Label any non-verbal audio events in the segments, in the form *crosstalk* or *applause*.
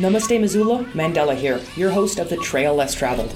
Namaste, Missoula. Mandela here, your host of The Trail Less Traveled.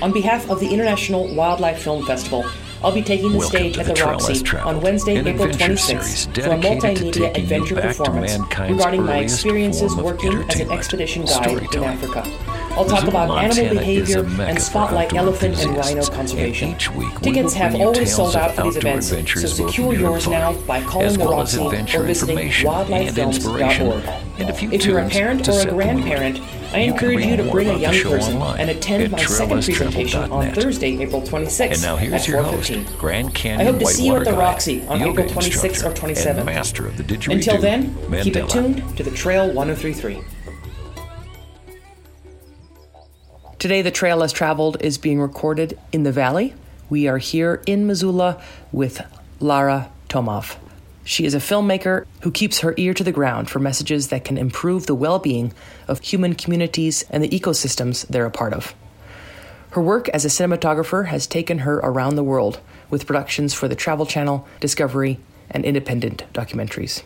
On behalf of the International Wildlife Film Festival, I'll be taking the Welcome stage at the the Roxy on Wednesday, April adventure 26th series for a multimedia adventure performance regarding my experiences working as an expedition guide in. Africa. I'll talk Missoula, about animal Montana is behavior and spotlight elephant and rhino conservation. and each week Tickets have always sold out for these events, so secure yours now by calling the well Roxy or visiting information and inspiration, wildlifefilms.org. and If you're a parent or a set the mood. grandparent, I encourage you to bring a young person and attend my second presentation on Thursday, April 26th And now here's at your 4:15. host, Grand I Canyon hope to see you at the Roxy on April 26th or instructor, 27th. and master of the Until then, keep it tuned to the Trail 1033. Today, the Trail Less Traveled is being recorded in the Valley. We are here in Missoula with Lara Tomov. She is a filmmaker who keeps her ear to the ground for messages that can improve the well being of human communities and the ecosystems they're a part of. Her work as a cinematographer has taken her around the world with productions for the Travel Channel, Discovery, and independent documentaries.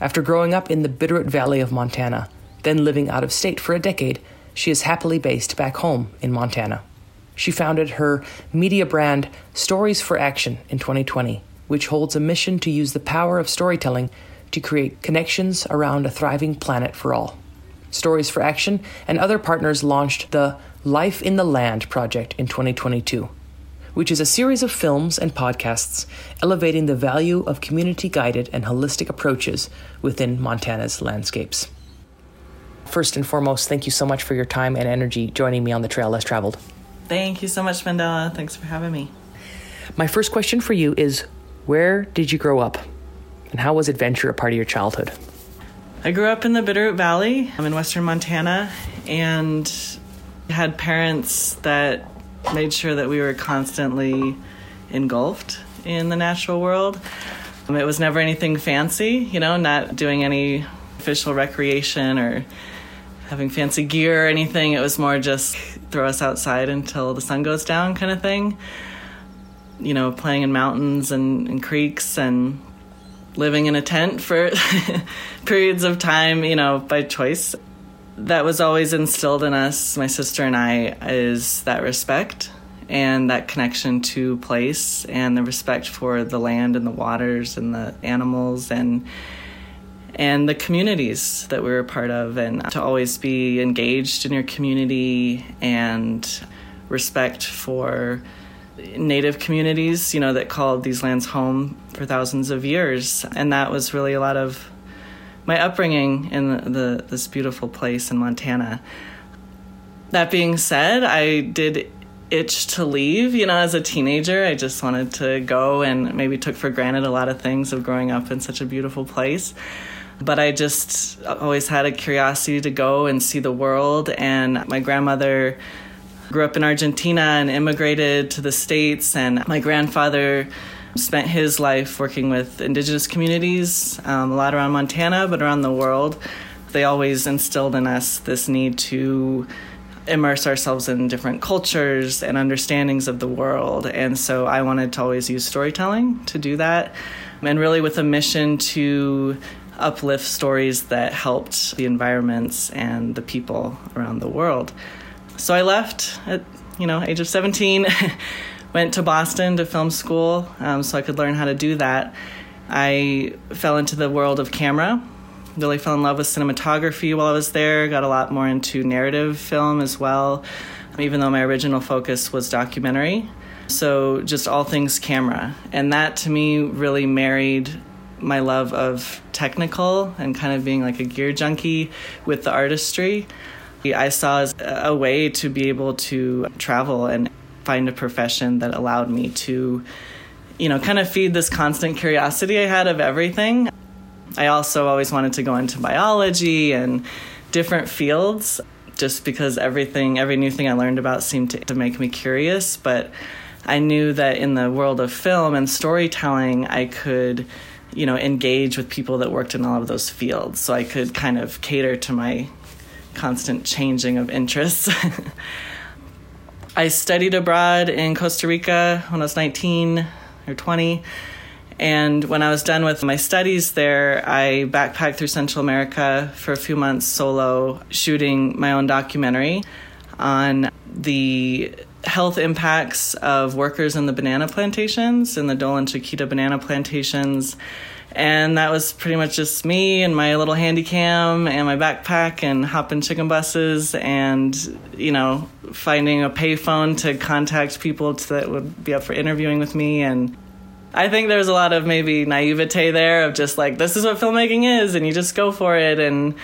After growing up in the Bitterroot Valley of Montana, then living out of state for a decade, she is happily based back home in Montana. She founded her media brand Stories for Action in 2020, which holds a mission to use the power of storytelling to create connections around a thriving planet for all. Stories for Action and other partners launched the Life in the Land project in 2022, which is a series of films and podcasts elevating the value of community guided and holistic approaches within Montana's landscapes. First and foremost, thank you so much for your time and energy joining me on the Trail Less Traveled. Thank you so much, Mandela. Thanks for having me. My first question for you is Where did you grow up? And how was adventure a part of your childhood? I grew up in the Bitterroot Valley. I'm in western Montana and had parents that made sure that we were constantly engulfed in the natural world. Um, It was never anything fancy, you know, not doing any official recreation or having fancy gear or anything. It was more just throw us outside until the sun goes down kind of thing. You know, playing in mountains and, and creeks and living in a tent for *laughs* periods of time, you know, by choice. That was always instilled in us, my sister and I, is that respect and that connection to place and the respect for the land and the waters and the animals and and the communities that we were a part of and to always be engaged in your community and respect for native communities you know that called these lands home for thousands of years. And that was really a lot of my upbringing in the, the this beautiful place in Montana. That being said I did itch to leave. You know as a teenager I just wanted to go and maybe took for granted a lot of things of growing up in such a beautiful place but I just always had a curiosity to go and see the world. And my grandmother grew up in Argentina and immigrated to the States, and my grandfather spent his life working with indigenous communities, um, a lot around Montana, but around the world. They always instilled in us this need to immerse ourselves in different cultures and understandings of the world. And so I wanted to always use storytelling to do that, and really with a mission to uplift stories that helped the environments and the people around the world. So I left at you know age of 17, *laughs* went to Boston to film school um, so I could learn how to do that. I fell into the world of camera. Really fell in love with cinematography while I was there. Got a lot more into narrative film as well, even though my original focus was documentary. So just all things camera, and that to me really married my love of technical and kind of being like a gear junkie with the artistry. I saw as a way to be able to travel and find a profession that allowed me to, you know, kind of feed this constant curiosity I had of everything. I also always wanted to go into biology and different fields just because everything, every new thing I learned about seemed to, to make me curious. But I knew that in the world of film and storytelling, I could you know, engage with people that worked in all of those fields. So I could kind of cater to my constant changing of interests. *laughs* I studied abroad in Costa Rica when I was 19 or 20 And when I was done with my studies there, I backpacked through Central America for a few months solo, shooting my own documentary on the health impacts of workers in the banana plantations, in the Dole and Chiquita banana plantations. And that was pretty much just me and my little handy cam and my backpack and hopping chicken buses and, you know, finding a payphone to contact people that would be up for interviewing with me. And I think there's a lot of maybe naivete there of just like, this is what filmmaking is, and you just go for it. And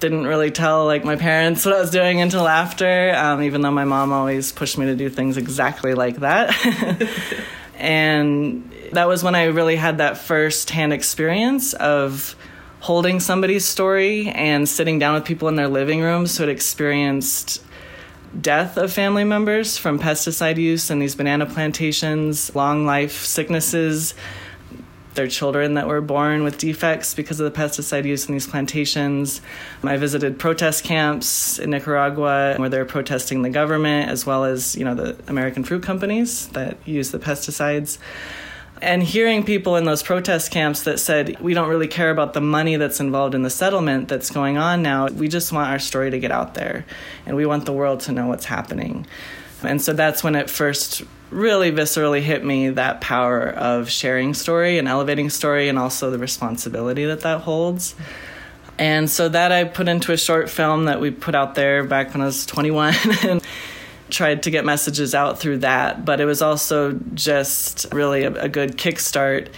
didn't really tell like my parents what I was doing until after, um, even though my mom always pushed me to do things exactly like that. *laughs* and that was when I really had that first hand experience of holding somebody's story and sitting down with people in their living rooms who had experienced death of family members from pesticide use in these banana plantations, long life sicknesses, their children that were born with defects because of the pesticide use in these plantations. I visited protest camps in Nicaragua where they're protesting the government as well as, you know, the American fruit companies that use the pesticides. And hearing people in those protest camps that said, we don't really care about the money that's involved in the settlement that's going on now. We just want our story to get out there and we want the world to know what's happening. And so that's when it first really viscerally hit me that power of sharing story and elevating story and also the responsibility that that holds. And so that I put into a short film that we put out there back when I was 21 *laughs* and tried to get messages out through that. But it was also just really a, a good kickstart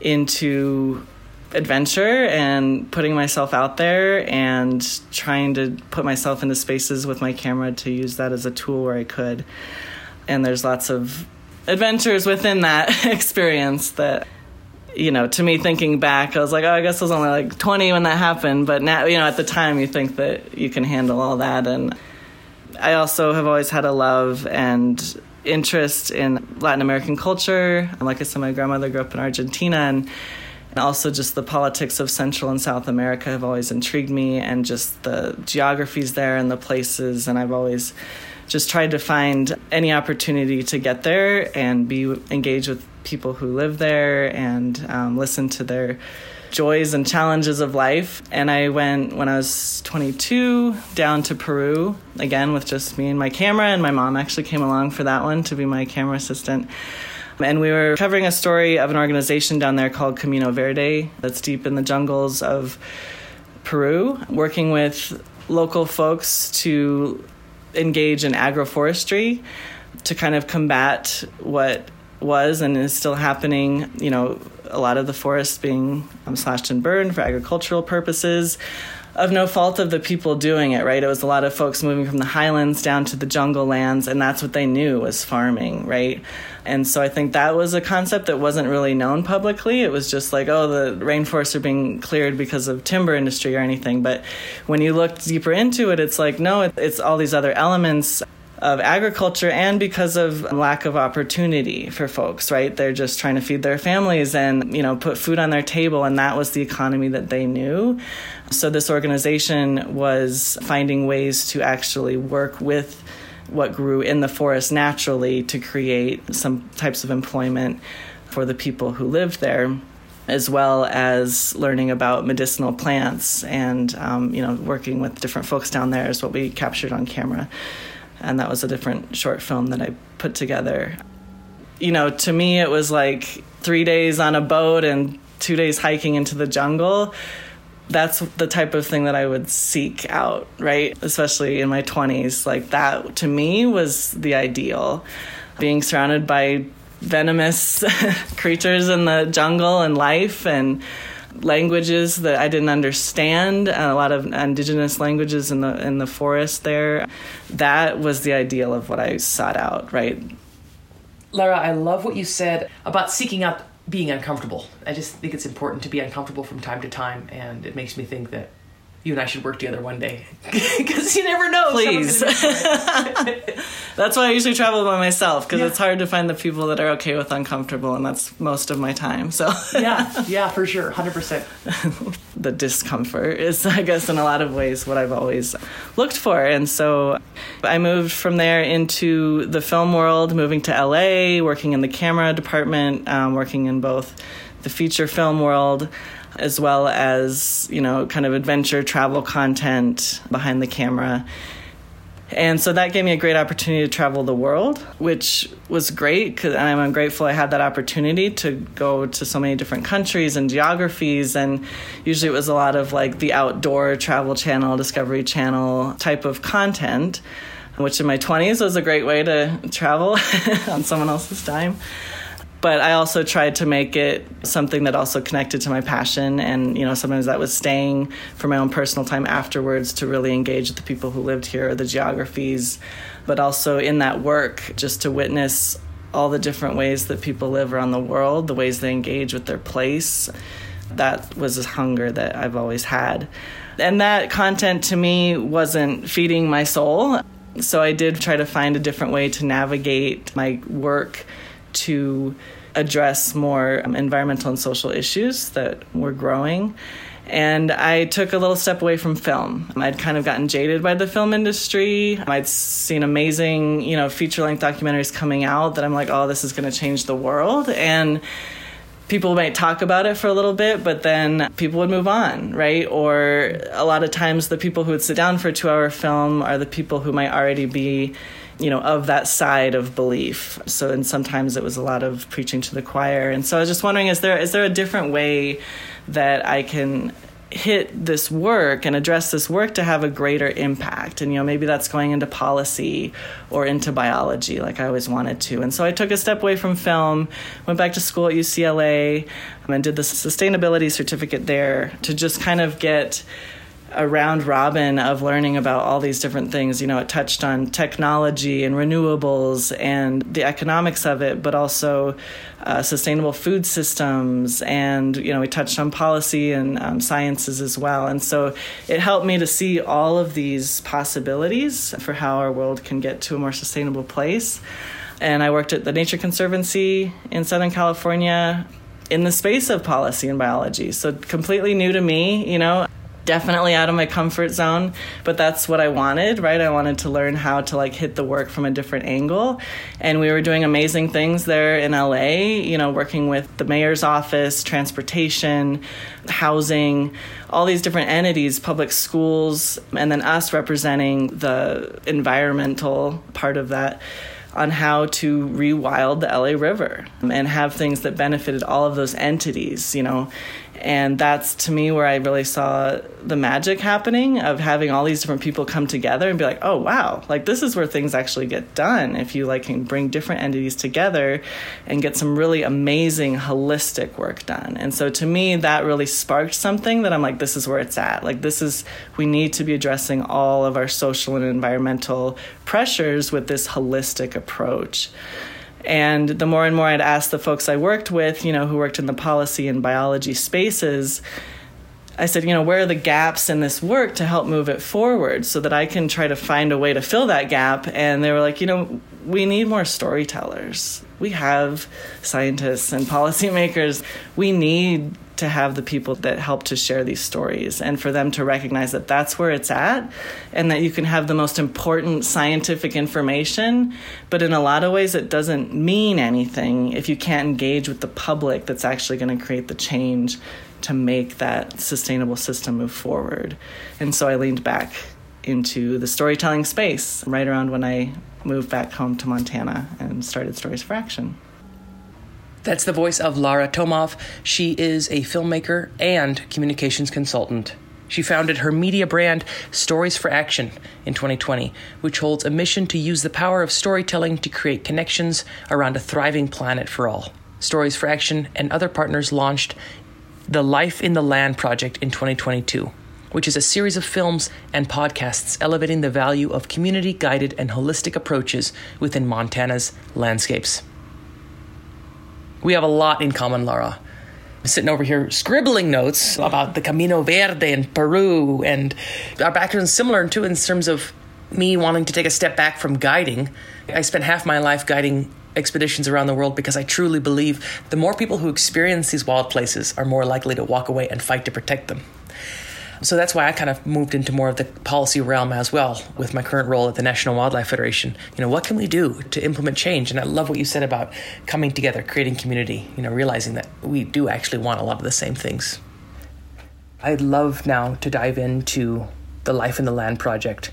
into adventure and putting myself out there and trying to put myself into spaces with my camera to use that as a tool where I could. And there's lots of adventures within that *laughs* experience that you know, to me thinking back, I was like, oh, I guess I was only like 20 when that happened. But now, you know, at the time you think that you can handle all that. And I also have always had a love and interest in Latin American culture. And like I said, my grandmother grew up in Argentina and and also just the politics of Central and South America have always intrigued me, and just the geographies there and the places. And I've always just tried to find any opportunity to get there and be engaged with people who live there and um, listen to their joys and challenges of life. And I went when I was 22 down to Peru again with just me and my camera, and my mom actually came along for that one to be my camera assistant. And we were covering a story of an organization down there called Camino Verde that's deep in the jungles of Peru, working with local folks to engage in agroforestry to kind of combat what was and is still happening, you know, a lot of the forests being um, slashed and burned for agricultural purposes of no fault of the people doing it, right? It was a lot of folks moving from the highlands down to the jungle lands, and that's what they knew was farming, right? And so I think that was a concept that wasn't really known publicly. It was just like, oh, the rainforests are being cleared because of timber industry or anything. But when you look deeper into it, it's like, no, it's all these other elements of agriculture and because of lack of opportunity for folks, right? They're just trying to feed their families and, you know, put food on their table and that was the economy that they knew. So this organization was finding ways to actually work with what grew in the forest naturally to create some types of employment for the people who lived there as well as learning about medicinal plants and um, you know working with different folks down there is what we captured on camera and that was a different short film that I put together. You know, to me, it was like three days on a boat and two days hiking into the jungle. That's the type of thing that I would seek out, right? Especially in my 20s. Like, that to me was the ideal. Being surrounded by venomous *laughs* creatures in the jungle and life and languages that I didn't understand, a lot of indigenous languages in the in the forest there. That was the ideal of what I sought out, right? Lara, I love what you said about seeking out being uncomfortable. I just think it's important to be uncomfortable from time to time, and it makes me think that you and I should work together one day *laughs* because you never know. Please. *laughs* that's why I usually travel by myself because yeah. it's hard to find the people that are okay with uncomfortable, and that's most of my time. So yeah, *laughs* yeah, for sure, hundred percent. The discomfort is, I guess, in a lot of ways, what I've always looked for, and so I moved from there into the film world, moving to LA, working in the camera department, um, working in both the feature film world as well as, you know, kind of adventure travel content behind the camera. And so that gave me a great opportunity to travel the world, which was great because I'm grateful I had that opportunity to go to so many different countries and geographies. And usually it was a lot of like the outdoor travel channel, Discovery Channel type of content, which in my 20s was a great way to travel *laughs* on someone else's time but I also tried to make it something that also connected to my passion. And, you know, sometimes that was staying for my own personal time afterwards to really engage with the people who lived here, the geographies, but also in that work just to witness all the different ways that people live around the world, the ways they engage with their place. That was a hunger that I've always had. And that content to me wasn't feeding my soul. So I did try to find a different way to navigate my work to address more um, environmental and social issues that were growing. And I took a little step away from film. I'd kind of gotten jaded by the film industry. I'd seen amazing, you know, feature length documentaries coming out that I'm like, oh, this is going to change the world. And people might talk about it for a little bit, but then people would move on, right? Or a lot of times the people who would sit down for a two hour film are the people who might already be you know, of that side of belief. So, and sometimes it was a lot of preaching to the choir. And so I was just wondering, is there is there a different way that I can hit this work and address this work to have a greater impact and you know maybe that's going into policy or into biology like i always wanted to and so i took a step away from film went back to school at ucla and did the sustainability certificate there to just kind of get a round robin of learning about all these different things. You know, it touched on technology and renewables and the economics of it, but also uh, sustainable food systems. And, you know, we touched on policy and um, sciences as well. And so it helped me to see all of these possibilities for how our world can get to a more sustainable place. And I worked at the Nature Conservancy in Southern California in the space of policy and biology. So completely new to me, you know definitely out of my comfort zone but that's what i wanted right? I wanted to learn how to like hit the work from a different angle. And we were doing amazing things there in la you know working with the mayor's office transportation housing all these different entities public schools and then us representing the environmental part of that on how to rewild the LA River and have things that benefited all of those entities, you know, and that's to me where I really saw the magic happening of having all these different people come together and be like, oh wow, like this is where things actually get done if you like can bring different entities together and get some really amazing holistic work done. And so to me that really sparked something that I'm like, this is where it's at. Like this is we need to be addressing all of our social and environmental pressures with this holistic approach. And the more and more I'd ask the folks I worked with, you know, who worked in the policy and biology spaces, I said, you know, where are the gaps in this work to help move it forward so that I can try to find a way to fill that gap? And they were like, you know, we need more storytellers. We have scientists and policymakers. We need to have the people that help to share these stories and for them to recognize that that's where it's at and that you can have the most important scientific information but in a lot of ways it doesn't mean anything if you can't engage with the public that's actually going to create the change to make that sustainable system move forward. And so i leaned back into the storytelling space right around when i moved back home to montana and started stories for action that's the voice of Lara Tomov. She is a filmmaker and communications consultant. She founded her media brand, Stories for Action, in 2020, which holds a mission to use the power of storytelling to create connections around a thriving planet for all. Stories for Action and other partners launched the Life in the Land project in 2022, which is a series of films and podcasts elevating the value of community guided and holistic approaches within Montana's landscapes. We have a lot in common, Lara. I'm sitting over here scribbling notes about the Camino Verde in Peru, and our background is similar too in terms of me wanting to take a step back from guiding. I spent half my life guiding expeditions around the world because I truly believe the more people who experience these wild places are more likely to walk away and fight to protect them. So that's why I kind of moved into more of the policy realm as well with my current role at the National Wildlife Federation. You know, what can we do to implement change? And I love what you said about coming together, creating community, you know, realizing that we do actually want a lot of the same things. I'd love now to dive into the Life in the Land project.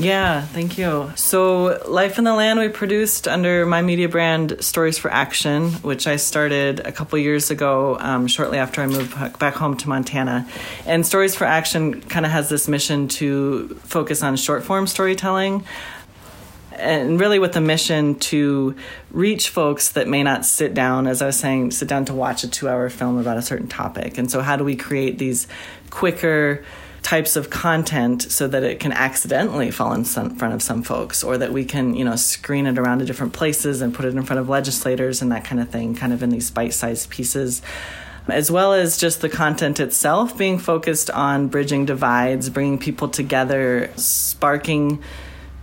Yeah, thank you. So, Life in the Land we produced under my media brand Stories for Action, which I started a couple years ago, um, shortly after I moved back home to Montana. And Stories for Action kind of has this mission to focus on short form storytelling and really with the mission to reach folks that may not sit down, as I was saying, sit down to watch a two hour film about a certain topic. And so, how do we create these quicker, types of content so that it can accidentally fall in some, front of some folks or that we can you know screen it around to different places and put it in front of legislators and that kind of thing kind of in these bite-sized pieces. As well as just the content itself being focused on bridging divides bringing people together sparking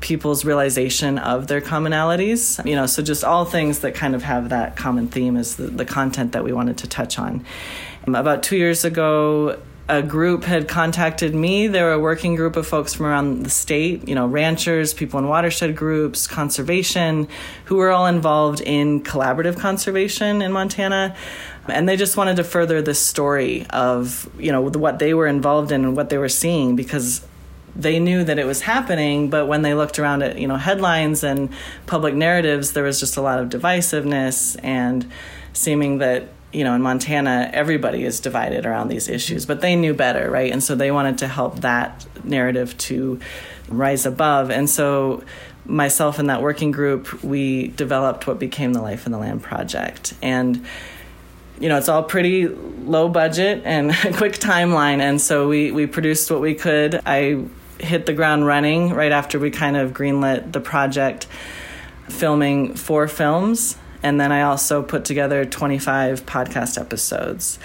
people's realization of their commonalities. You know so just all things that kind of have that common theme is the, the content that we wanted to touch on. Um, about two years ago a group had contacted me. They were a working group of folks from around the state, you know, ranchers, people in watershed groups, conservation, who were all involved in collaborative conservation in Montana. And they just wanted to further this story of, you know, what they were involved in and what they were seeing because they knew that it was happening, but when they looked around at, you know, headlines and public narratives, there was just a lot of divisiveness and seeming that you know, in Montana, everybody is divided around these issues, but they knew better, right? And so they wanted to help that narrative to rise above. And so myself and that working group, we developed what became the Life in the Land project. And you know, it's all pretty low budget and *laughs* quick timeline. And so we, we produced what we could. I hit the ground running right after we kind of greenlit the project, filming four films and then I also put together 25 podcast episodes.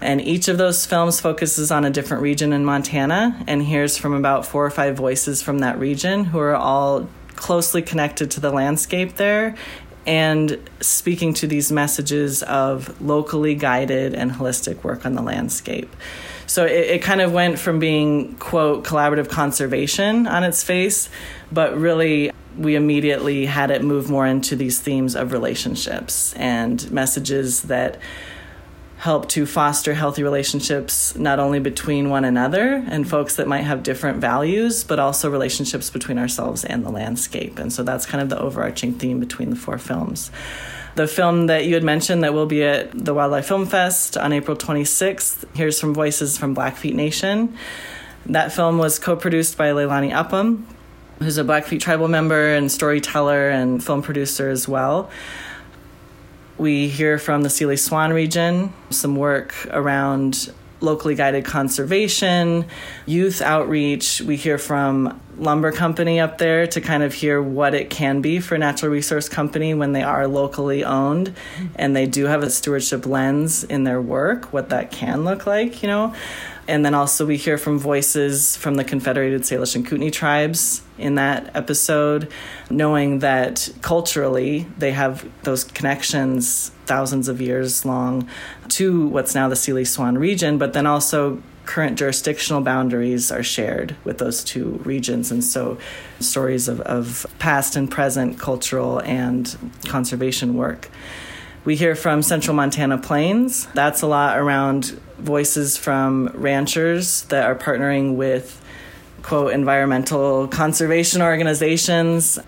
And each of those films focuses on a different region in Montana and hears from about four or five voices from that region who are all closely connected to the landscape there and speaking to these messages of locally guided and holistic work on the landscape. So it, it, kind of went from being, quote, collaborative conservation on its face, but really we immediately had it move more into these themes of relationships and messages that help to foster healthy relationships not only between one another and folks that might have different values, but also relationships between ourselves and the landscape. And so that's kind of the overarching theme between the four films. The film that you had mentioned that will be at the Wildlife Film Fest on April 26th, here's some voices from Blackfeet Nation. That film was co produced by Lailani Upham, who's a Blackfeet tribal member and storyteller and film producer as well. We hear from the Seeley Swan region, some work around locally guided conservation, youth outreach. We hear from lumber company up there to kind of hear what it can be for a natural resource company when they are locally owned and they do have a stewardship lens in their work, what that can look like, you know. And then also we hear from voices from the Confederated Salish and Kootenai tribes in that episode, knowing that culturally they have those connections thousands of years long to what's now the Seeley Swan region, but then also current jurisdictional boundaries are shared with those two regions. And so stories of, of past and present cultural and conservation work. We hear from Central Montana Plains. That's a lot around voices from ranchers that are partnering with, quote, environmental conservation organizations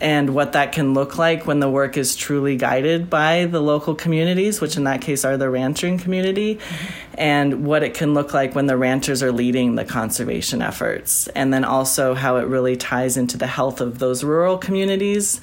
and what that can look like when the work is truly guided by the local communities, which in that case are the ranching community, and what it can look like when the ranchers are leading the conservation efforts. And then also how it really ties into the health of those rural communities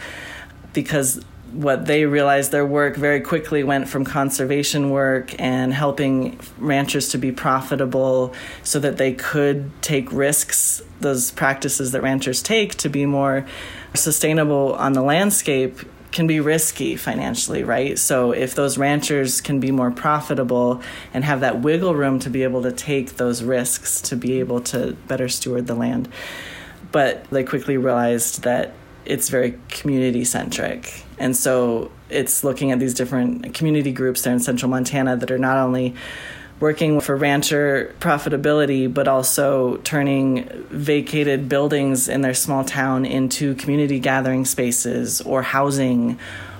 because what they realized their work very quickly went from conservation work and helping ranchers to be profitable so that they could take risks those practices that ranchers take to be more sustainable on the landscape can be risky financially, right? So if those ranchers can be more profitable and have that wiggle room to be able to take those risks to be able to better steward the land. But they quickly realized that it's very community centric. And so it's looking at these different community groups there in central Montana that are not only working for rancher profitability, but also turning vacated buildings in their small town into community gathering spaces or housing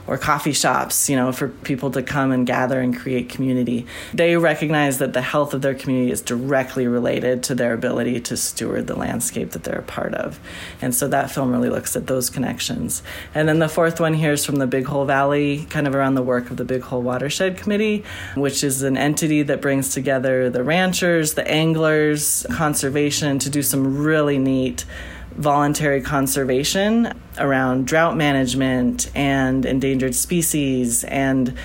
or coffee shops, you know, for people to come and gather and create community. They recognize that the health of their community is directly related to their ability to steward the landscape that they're a part of. And so that film really looks at those connections. And then the fourth one here is from the Big Hole Valley, kind of around the work of the Big Hole Watershed Committee, which is an entity that brings together the ranchers, the anglers, conservation to do some really neat voluntary conservation around drought management and endangered species and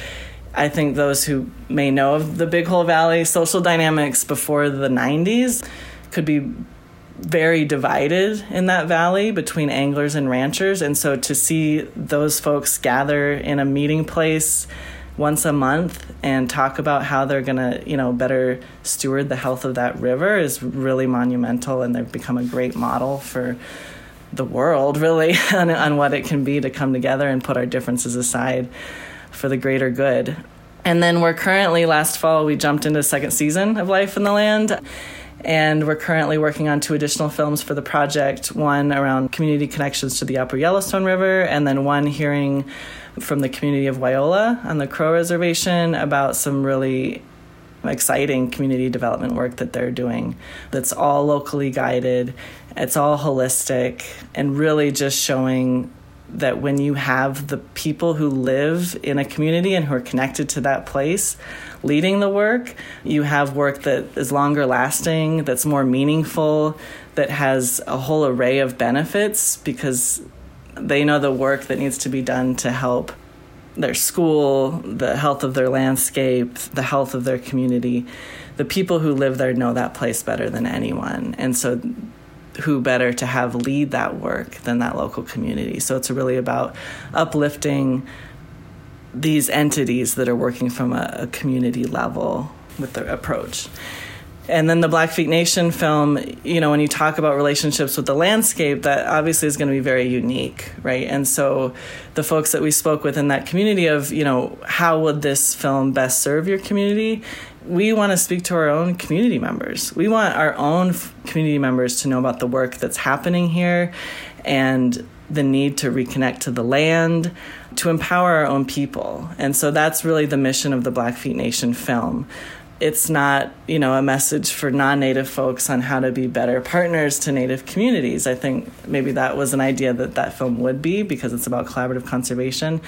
I think those who may know of the Big Hole Valley social dynamics before the 90s could be very divided in that valley between anglers and ranchers. And so to see those folks gather in a meeting place once a month and talk about how they're going to, you know, better steward the health of that river is really monumental and they've become a great model for the world really *laughs* on, on what it can be to come together and put our differences aside for the greater good. And then we're currently last fall we jumped into second season of Life in the Land and we're currently working on two additional films for the project one around community connections to the upper yellowstone river and then one hearing from the community of Wyola on the Crow Reservation about some really exciting community development work that they're doing that's all locally guided, it's all holistic, and really just showing that when you have the people who live in a community and who are connected to that place leading the work, you have work that is longer lasting, that's more meaningful, that has a whole array of benefits because they know the work that needs to be done to help their school, the health of their landscape, the health of their community. The people who live there know that place better than anyone. And so, who better to have lead that work than that local community? So, it's really about uplifting these entities that are working from a, a community level with their approach. And then the Blackfeet Nation film, you know, when you talk about relationships with the landscape, that obviously is going to be very unique, right? And so the folks that we spoke with in that community of, you know, how would this film best serve your community? We want to speak to our own community members. We want our own community members to know about the work that's happening here and the need to reconnect to the land, to empower our own people. And so that's really the mission of the Blackfeet Nation film it's not you know a message for non-native folks on how to be better partners to native communities i think maybe that was an idea that that film would be because it's about collaborative conservation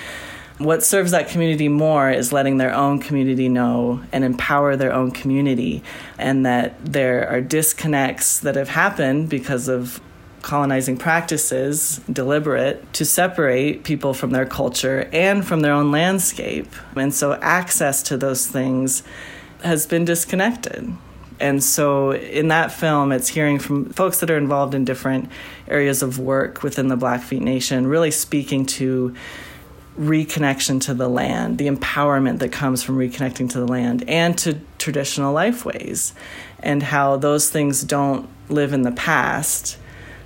what serves that community more is letting their own community know and empower their own community and that there are disconnects that have happened because of colonizing practices, deliberate, to separate people from their culture and from their own landscape. And so, access to those things has been disconnected. And so in that film, it's hearing from folks that are involved in different areas of work within the Blackfeet Nation, really speaking to reconnection to the land, the empowerment that comes from reconnecting to the land, and to traditional lifeways, and how those things don't live in the past,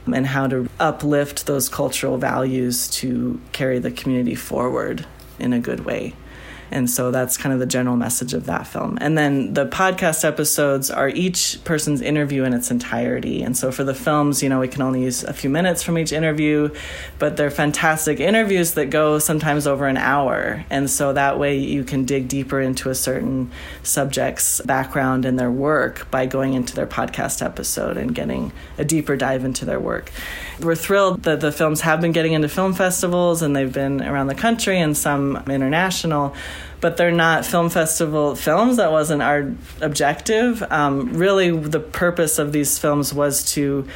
and how to uplift those cultural values to carry the community forward in a good way. And so that's kind of the general message of that film. And then the podcast episodes are each person's interview in its entirety. And so for the films, you know, we can only use a few minutes from each interview, but they're fantastic interviews that go sometimes over an hour. And so that way you can dig deeper into a certain subject's background and their work by going into their podcast episode and getting a deeper dive into their work. We're thrilled that the films have been getting into film festivals and they've been around the country and some international but they're not film festival films. That wasn't our objective. Um, really, the purpose of these films was to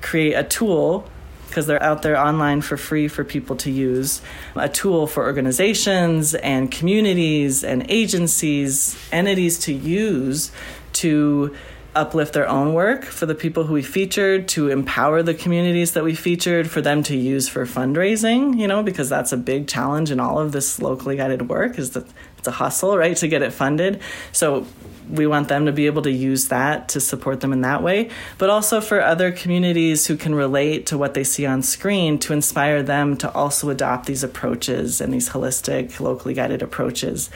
create a tool because they're out there online for free for people to use. A tool for organizations and communities and agencies, entities to use to uplift their own work for the people who we featured, to empower the communities that we featured, for them to use for fundraising, you know, because that's a big challenge in all of this locally guided work is that it's a hustle, right, to get it funded. So we want them to be able to use that to support them in that way, but also for other communities who can relate to what they see on screen to inspire them to also adopt these approaches and these holistic, locally guided approaches.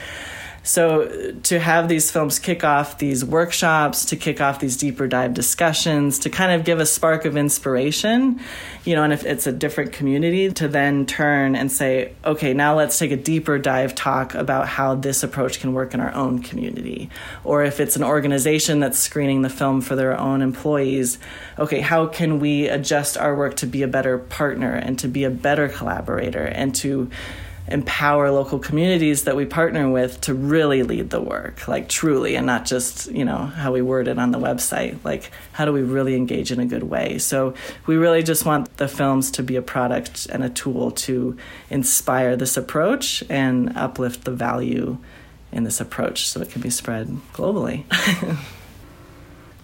So uh, to have these films kick off these workshops, to kick off these deeper dive discussions, to kind of give a spark of inspiration, you know, and if it's a different community, to then turn and say, okay, now let's take a deeper dive talk about how this approach can work in our own community. Or if it's an organization that's screening the film for their own employees, okay, how can we adjust our work to be a better partner and to be a better collaborator and to empower local communities that we partner with to really lead the work, like truly, and not just, you know, how we word it on the website. Like, how do we really engage in a good way? So, we really just want the films to be a product and a tool to inspire this approach and uplift the value in this approach so it can be spread globally. *laughs*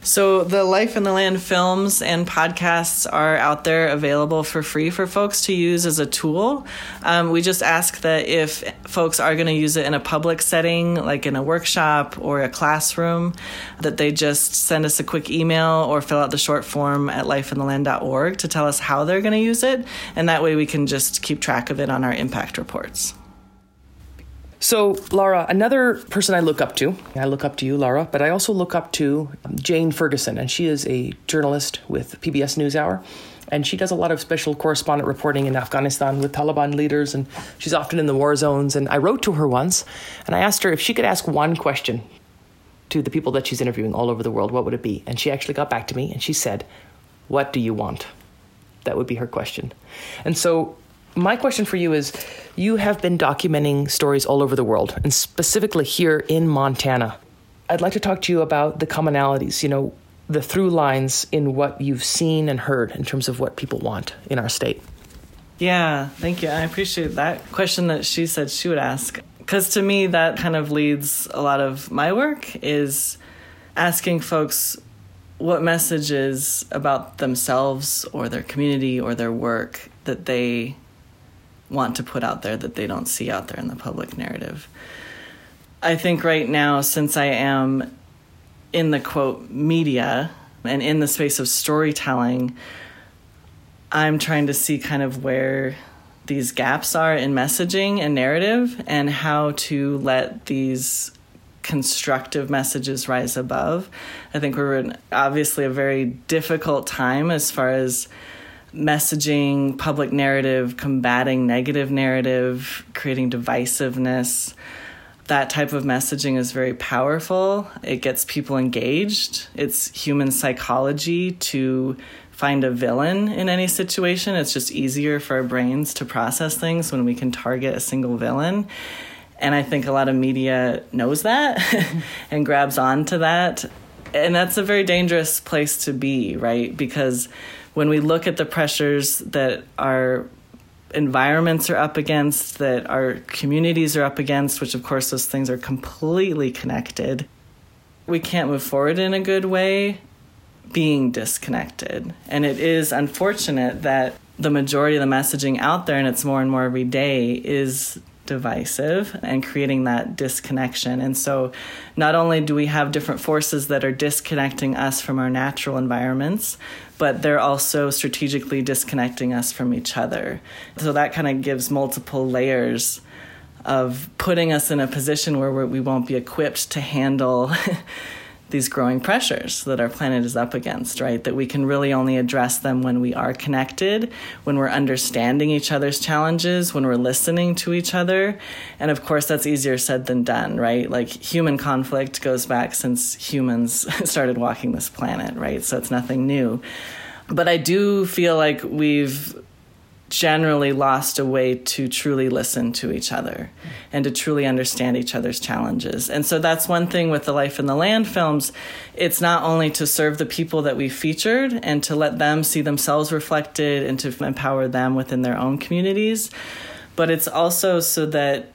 So, the Life in the Land films and podcasts are out there available for free for folks to use as a tool. Um, we just ask that if folks are going to use it in a public setting, like in a workshop or a classroom, that they just send us a quick email or fill out the short form at lifeintheland.org to tell us how they're going to use it. And that way we can just keep track of it on our impact reports. So, Laura, another person I look up to, I look up to you, Laura, but I also look up to Jane Ferguson, and she is a journalist with PBS NewsHour. And she does a lot of special correspondent reporting in Afghanistan with Taliban leaders, and she's often in the war zones. And I wrote to her once, and I asked her if she could ask one question to the people that she's interviewing all over the world, what would it be? And she actually got back to me, and she said, What do you want? That would be her question. And so my question for you is you have been documenting stories all over the world and specifically here in Montana. I'd like to talk to you about the commonalities, you know, the through lines in what you've seen and heard in terms of what people want in our state. Yeah, thank you. I appreciate that question that she said she would ask. Because to me, that kind of leads a lot of my work is asking folks what messages about themselves or their community or their work that they want to put out there that they don't see out there in the public narrative. I think right now, since I am in the quote media and in the space of storytelling, I'm trying to see kind of where these gaps are in messaging and narrative and how to let these constructive messages rise above. I think we're in obviously a very difficult time as far as messaging, public narrative, combating negative narrative, creating divisiveness. That type of messaging is very powerful. It gets people engaged. It's human psychology to find a villain in any situation. It's just easier for our brains to process things when we can target a single villain. And I think a lot of media knows that *laughs* and grabs onto that. And that's a very dangerous place to be, right? Because when we look at the pressures that our environments are up against, that our communities are up against, which of course those things are completely connected, we can't move forward in a good way being disconnected. And it is unfortunate that the majority of the messaging out there, and it's more and more every day, is divisive and creating that disconnection. And so, not only do we have different forces that are disconnecting us from our natural environments, but they're also strategically disconnecting us from each other. So, that kind of gives multiple layers of putting us in a position where we won't be equipped to handle *laughs* these growing pressures that our planet is up against, right? That we can really only address them when we are connected, when we're understanding each other's challenges, when we're listening to each other. And of course, that's easier said than done, right? Like human conflict goes back since humans *laughs* started walking this planet, right? So it's nothing new. But I do feel like we've generally lost a way to truly listen to each other and to truly understand each other's challenges. And so that's one thing with the Life in the Land films. It's not only to serve the people that we featured and to let them see themselves reflected and to empower them within their own communities, but it's also so that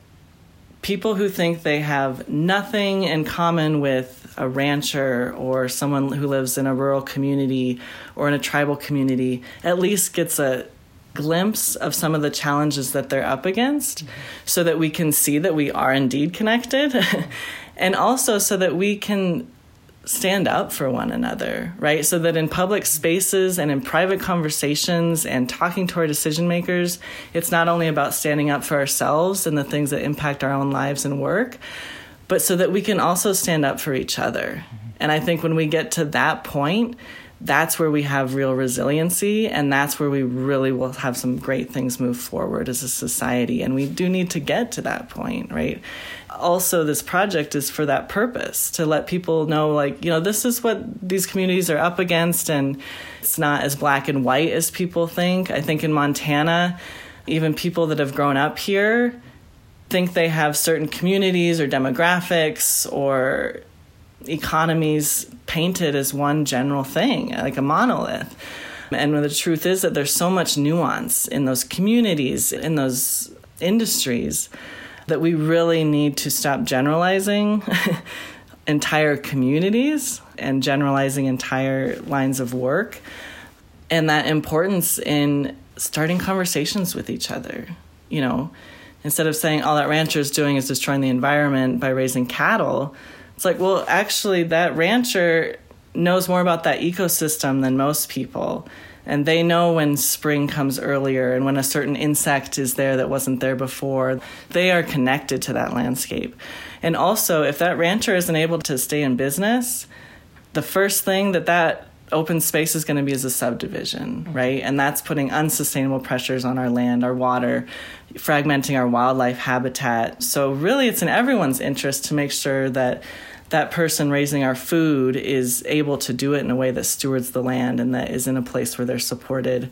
people who think they have nothing in common with a rancher or someone who lives in a rural community or in a tribal community at least gets a glimpse of some of the challenges that they're up against so that we can see that we are indeed connected *laughs* and also so that we can stand up for one another, right? So that in public spaces and in private conversations and talking to our decision makers, it's not only about standing up for ourselves and the things that impact our own lives and work, but so that we can also stand up for each other. And I think when we get to that point, that's where we have real resiliency and that's where we really will have some great things move forward as a society. And we do need to get to that point right? Also this project is for that purpose to let people know like you know this is what these communities are up against and it's not as black and white as people think. I think in montana even people that have grown up here think they have certain communities or demographics or economies painted as one general thing, like a monolith. And the truth is that there's so much nuance in those communities, in those industries, that we really need to stop generalizing *laughs* entire communities and generalizing entire lines of work. And that importance in starting conversations with each other. You know, instead of saying all that rancher is doing is destroying the environment by raising cattle, it's like, well, actually, that rancher knows more about that ecosystem than most people. And they know when spring comes earlier and when a certain insect is there that wasn't there before. They are connected to that landscape. And also, if that rancher isn't able to stay in business, the first thing that that open space is going to be is a subdivision, mm-hmm. right? And that's putting unsustainable pressures on our land, our water, fragmenting our wildlife habitat. So, really, it's in everyone's interest to make sure that that person raising our food is able to do it in a way that stewards the land and that is in a place where they're supported,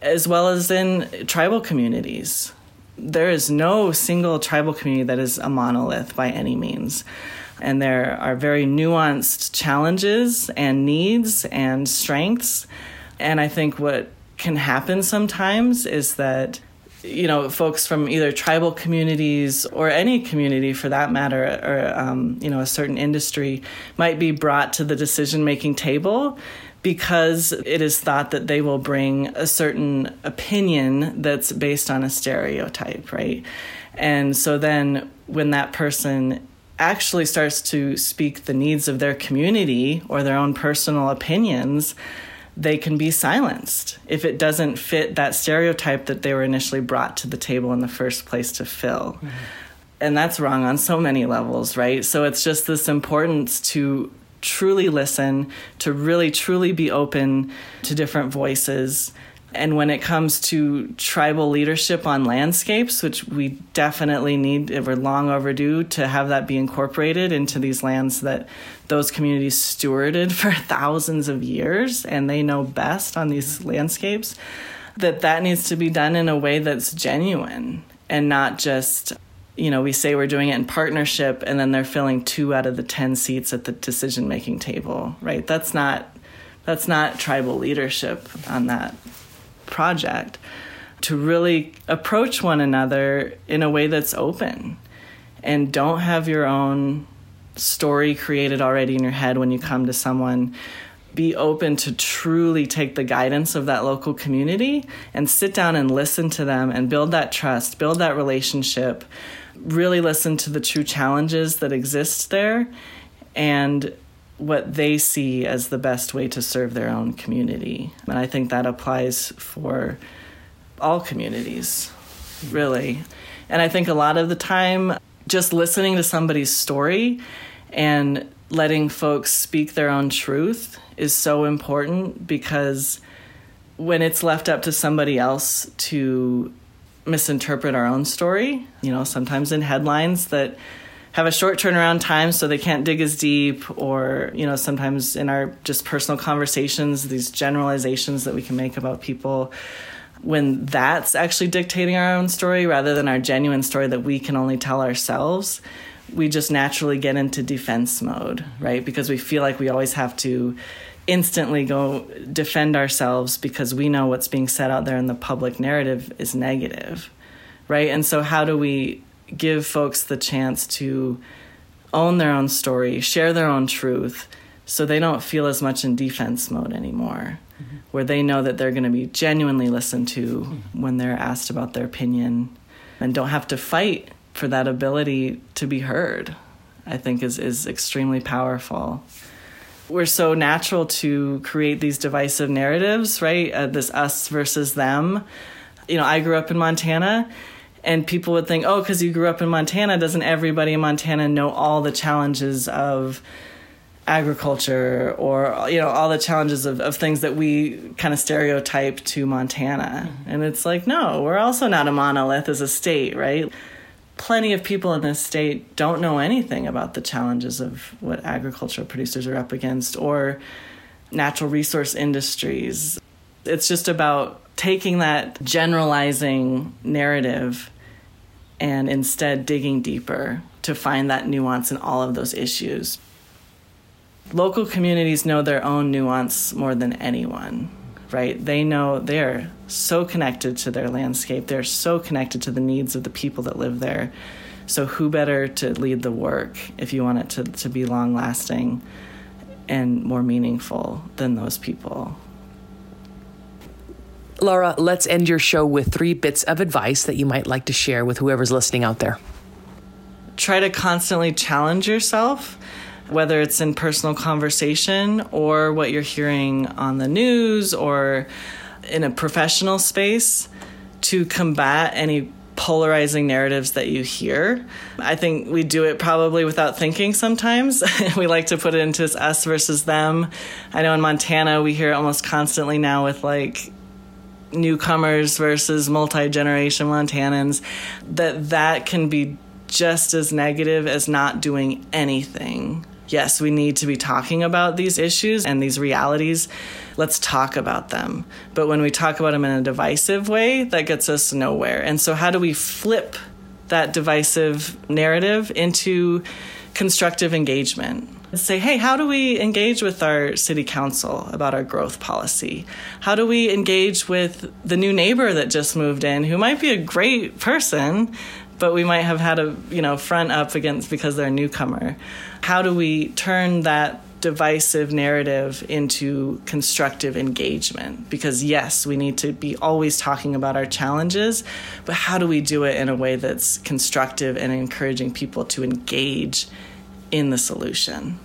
as well as in tribal communities. There is no single tribal community that is a monolith by any means. And there are very nuanced challenges and needs and strengths. And I think what can happen sometimes is that you know, folks from either tribal communities or any community for that matter, or, um, you know, a certain industry might be brought to the decision making table because it is thought that they will bring a certain opinion that's based on a stereotype, right? And so then when that person actually starts to speak the needs of their community or their own personal opinions, they can be silenced if it doesn't fit that stereotype that they were initially brought to the table in the first place to fill. Mm-hmm. And that's wrong on so many levels, right? So it's just this importance to truly listen, to really truly be open to different voices and when it comes to tribal leadership on landscapes, which we definitely need, eh, we're long overdue to have that be incorporated into these lands that those communities stewarded *laughs* for thousands of years and they know best on these landscapes, that that needs to be done in a way that's genuine and not just you know, we say we're doing it in partnership and then they're filling two out of the 10 seats at the decision making table, right? That's not that's not tribal leadership on that project to really approach one another in a way that's open and don't have your own story created already in your head when you come to someone. Be open to truly take the guidance of that local community and sit down and listen to them and build that trust, build that relationship, really listen to the true challenges that exist there and what they see as the best way to serve their own community. And I think that applies for all communities, really. And I think a lot of the time, just listening to somebody's story and letting folks speak their own truth is so important because when it's left up to somebody else to misinterpret our own story, you know, sometimes in headlines that have a short turnaround time so they can't dig as deep or you know sometimes in our just personal conversations these generalizations that we can make about people when that's actually dictating our own story rather than our genuine story that we can only tell ourselves we just naturally get into defense mode right? Because we feel like we always have to instantly go defend ourselves because we know what's being said out there in the public narrative is negative right? And so how do we give folks the chance to own their own story, share their own truth, so they don't feel as much in defense mode anymore, mm-hmm. where they know that they're going to be genuinely listened to mm-hmm. when they're asked about their opinion and don't have to fight for that ability to be heard, I think is, is extremely powerful. We're so natural to create these divisive narratives, right? Uh, this us versus them. You know, I grew up in Montana And people would think, oh, because you grew up in Montana, doesn't everybody in Montana know all the challenges of agriculture or you know all the challenges of, of things that we kind of stereotype to montana? Mm-hmm. and it's like no we're also not a monolith as a state right? Plenty of people in this state don't know anything about the challenges of what agricultural producers are up against or natural resource industries. It's just about taking that generalizing narrative and instead digging deeper to find that nuance in all of those issues local communities know their own nuance more than anyone, right? They know they're so connected to their landscape, they're so connected to the needs of the people that live there. So, who better to lead the work if you want it to, to be long lasting and more meaningful than those people? Laura, let's end your show with three bits of advice that you might like to share with whoever's listening out there. Try to constantly challenge yourself whether it's in personal conversation or what you're hearing on the news or in a professional space to combat any polarizing narratives that you hear. I think we do it probably without thinking sometimes. *laughs* we like to put it into us versus them. I know in Montana we hear almost constantly now with like newcomers versus multi-generation Montanans that that can be just as negative as not doing anything yes, we need to be talking about these issues and these realities. Let's talk about them. But when we talk about them in a divisive way, that gets us nowhere. And so, how do we flip that divisive narrative into constructive engagement? Say, hey, how do we engage with our city council about our growth policy? How do we engage with the new neighbor that just moved in who might be a great person, but we might have had a you know front up against because they're a newcomer. How do we turn that divisive narrative into constructive engagement? Because yes, we need to be always talking about our challenges, but how do we do it in a way that's constructive and encouraging people to engage in the solution?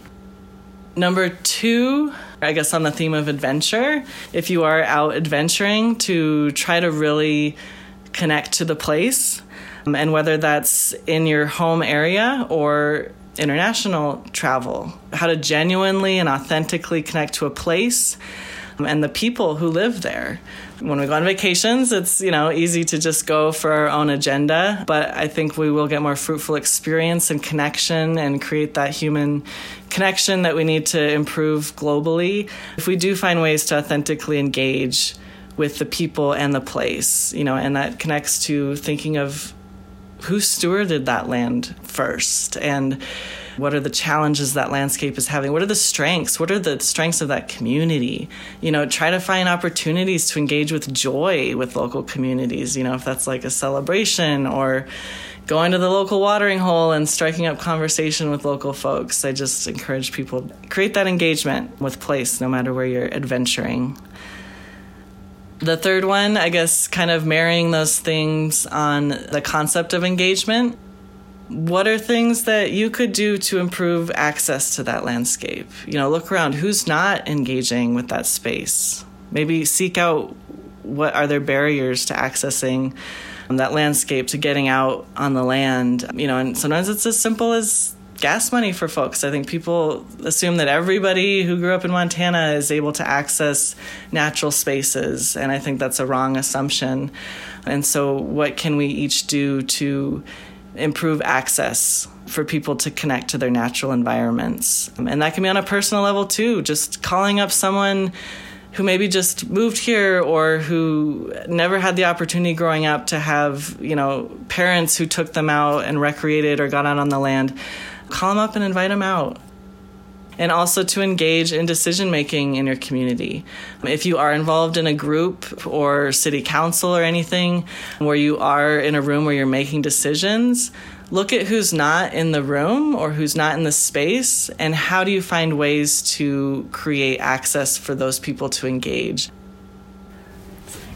Number two, I guess on the theme of adventure, if you are out adventuring, to try to really connect to the place um, and whether that's in your home area or international travel, how to genuinely and authentically connect to a place and the people who live there. When we go on vacations, it's you know easy to just go for our own agenda, but I think we will get more fruitful experience and connection and create that human connection that we need to improve globally. If we do find ways to authentically engage with the people and the place, you know, and that connects to thinking of who stewarded that land first and what are the challenges that landscape is having? What are the strengths? What are the strengths of that community? You know try to find opportunities to engage with joy with local communities you know if that's like a celebration or going to the local watering hole and striking up conversation with local folks. I just encourage people create that engagement with place no matter where you're adventuring. The third one, I guess, kind of marrying those things on the concept of engagement. What are things that you could do to improve access to that landscape? You know, look around. Who's not engaging with that space? Maybe seek out what are there barriers to accessing um, that landscape, to getting out on the land. You know, and sometimes it's as simple as gas money for folks. I think people assume that everybody who grew up in Montana is able to access natural spaces, and I think that's a wrong assumption. And so, what can we each do to improve access for people to connect to their natural environments? And that can be on a personal level too, just calling up someone who maybe just moved here or who never had the opportunity growing up to have, you know, parents who took them out and recreated or got out on the land call them up and invite them out. And also to engage in decision making in your community. If you are involved in a group or city council or anything where you are in a room where you're making decisions, look at who's not in the room or who's not in the space and how do you find ways to create access for those people to engage.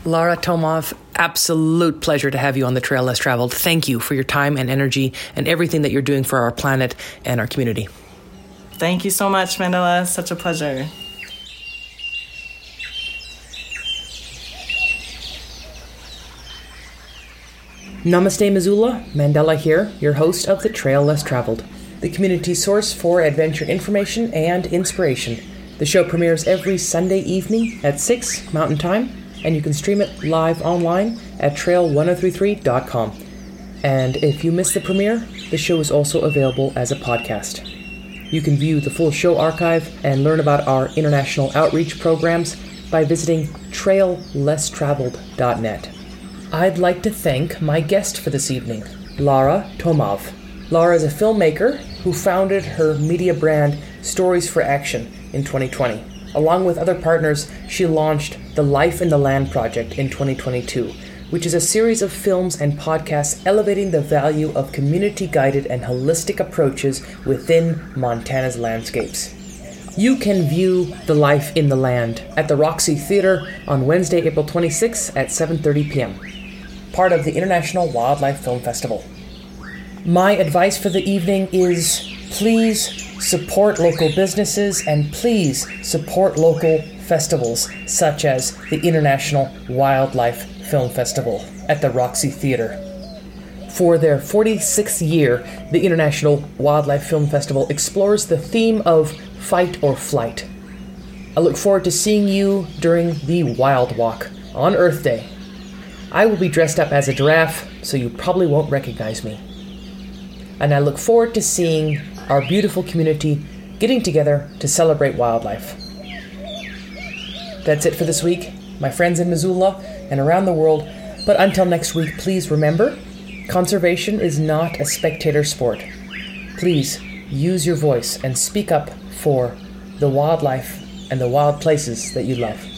Lara Tomov, absolute pleasure to have you on the Trail Less Traveled. Thank you for your time and energy and everything that you're doing for our planet and our community. Thank you so much, Mandela. Such a pleasure. Namaste, Missoula. Mandela here, your host of The Trail Less Traveled, the community source for adventure information and inspiration. The show premieres every Sunday evening at 6 Mountain Time, and you can stream it live online at trail1033.com. And if you miss the premiere, the show is also available as a podcast. You can view the full show archive and learn about our international outreach programs by visiting traillesstraveled.net. I'd like to thank my guest for this evening, Lara Tomov. Lara is a filmmaker who founded her media brand Stories for Action in 2020. Along with other partners, she launched the Life in the Land project in 2022, which is a series of films and podcasts elevating the value of community guided and holistic approaches within Montana's landscapes. You can view The Life in the Land at the Roxy Theater on Wednesday, April 26th at 7:30 p.m. Part of the International Wildlife Film Festival. My advice for the evening is please support local businesses and please support local festivals such as the International Wildlife Film Festival at the Roxy Theater. For their 46th year, the International Wildlife Film Festival explores the theme of fight or flight. I look forward to seeing you during the Wild Walk on Earth Day. I will be dressed up as a giraffe, so you probably won't recognize me. And I look forward to seeing our beautiful community getting together to celebrate wildlife. That's it for this week, my friends in Missoula and around the world. But until next week, please remember conservation is not a spectator sport. Please use your voice and speak up for the wildlife and the wild places that you love.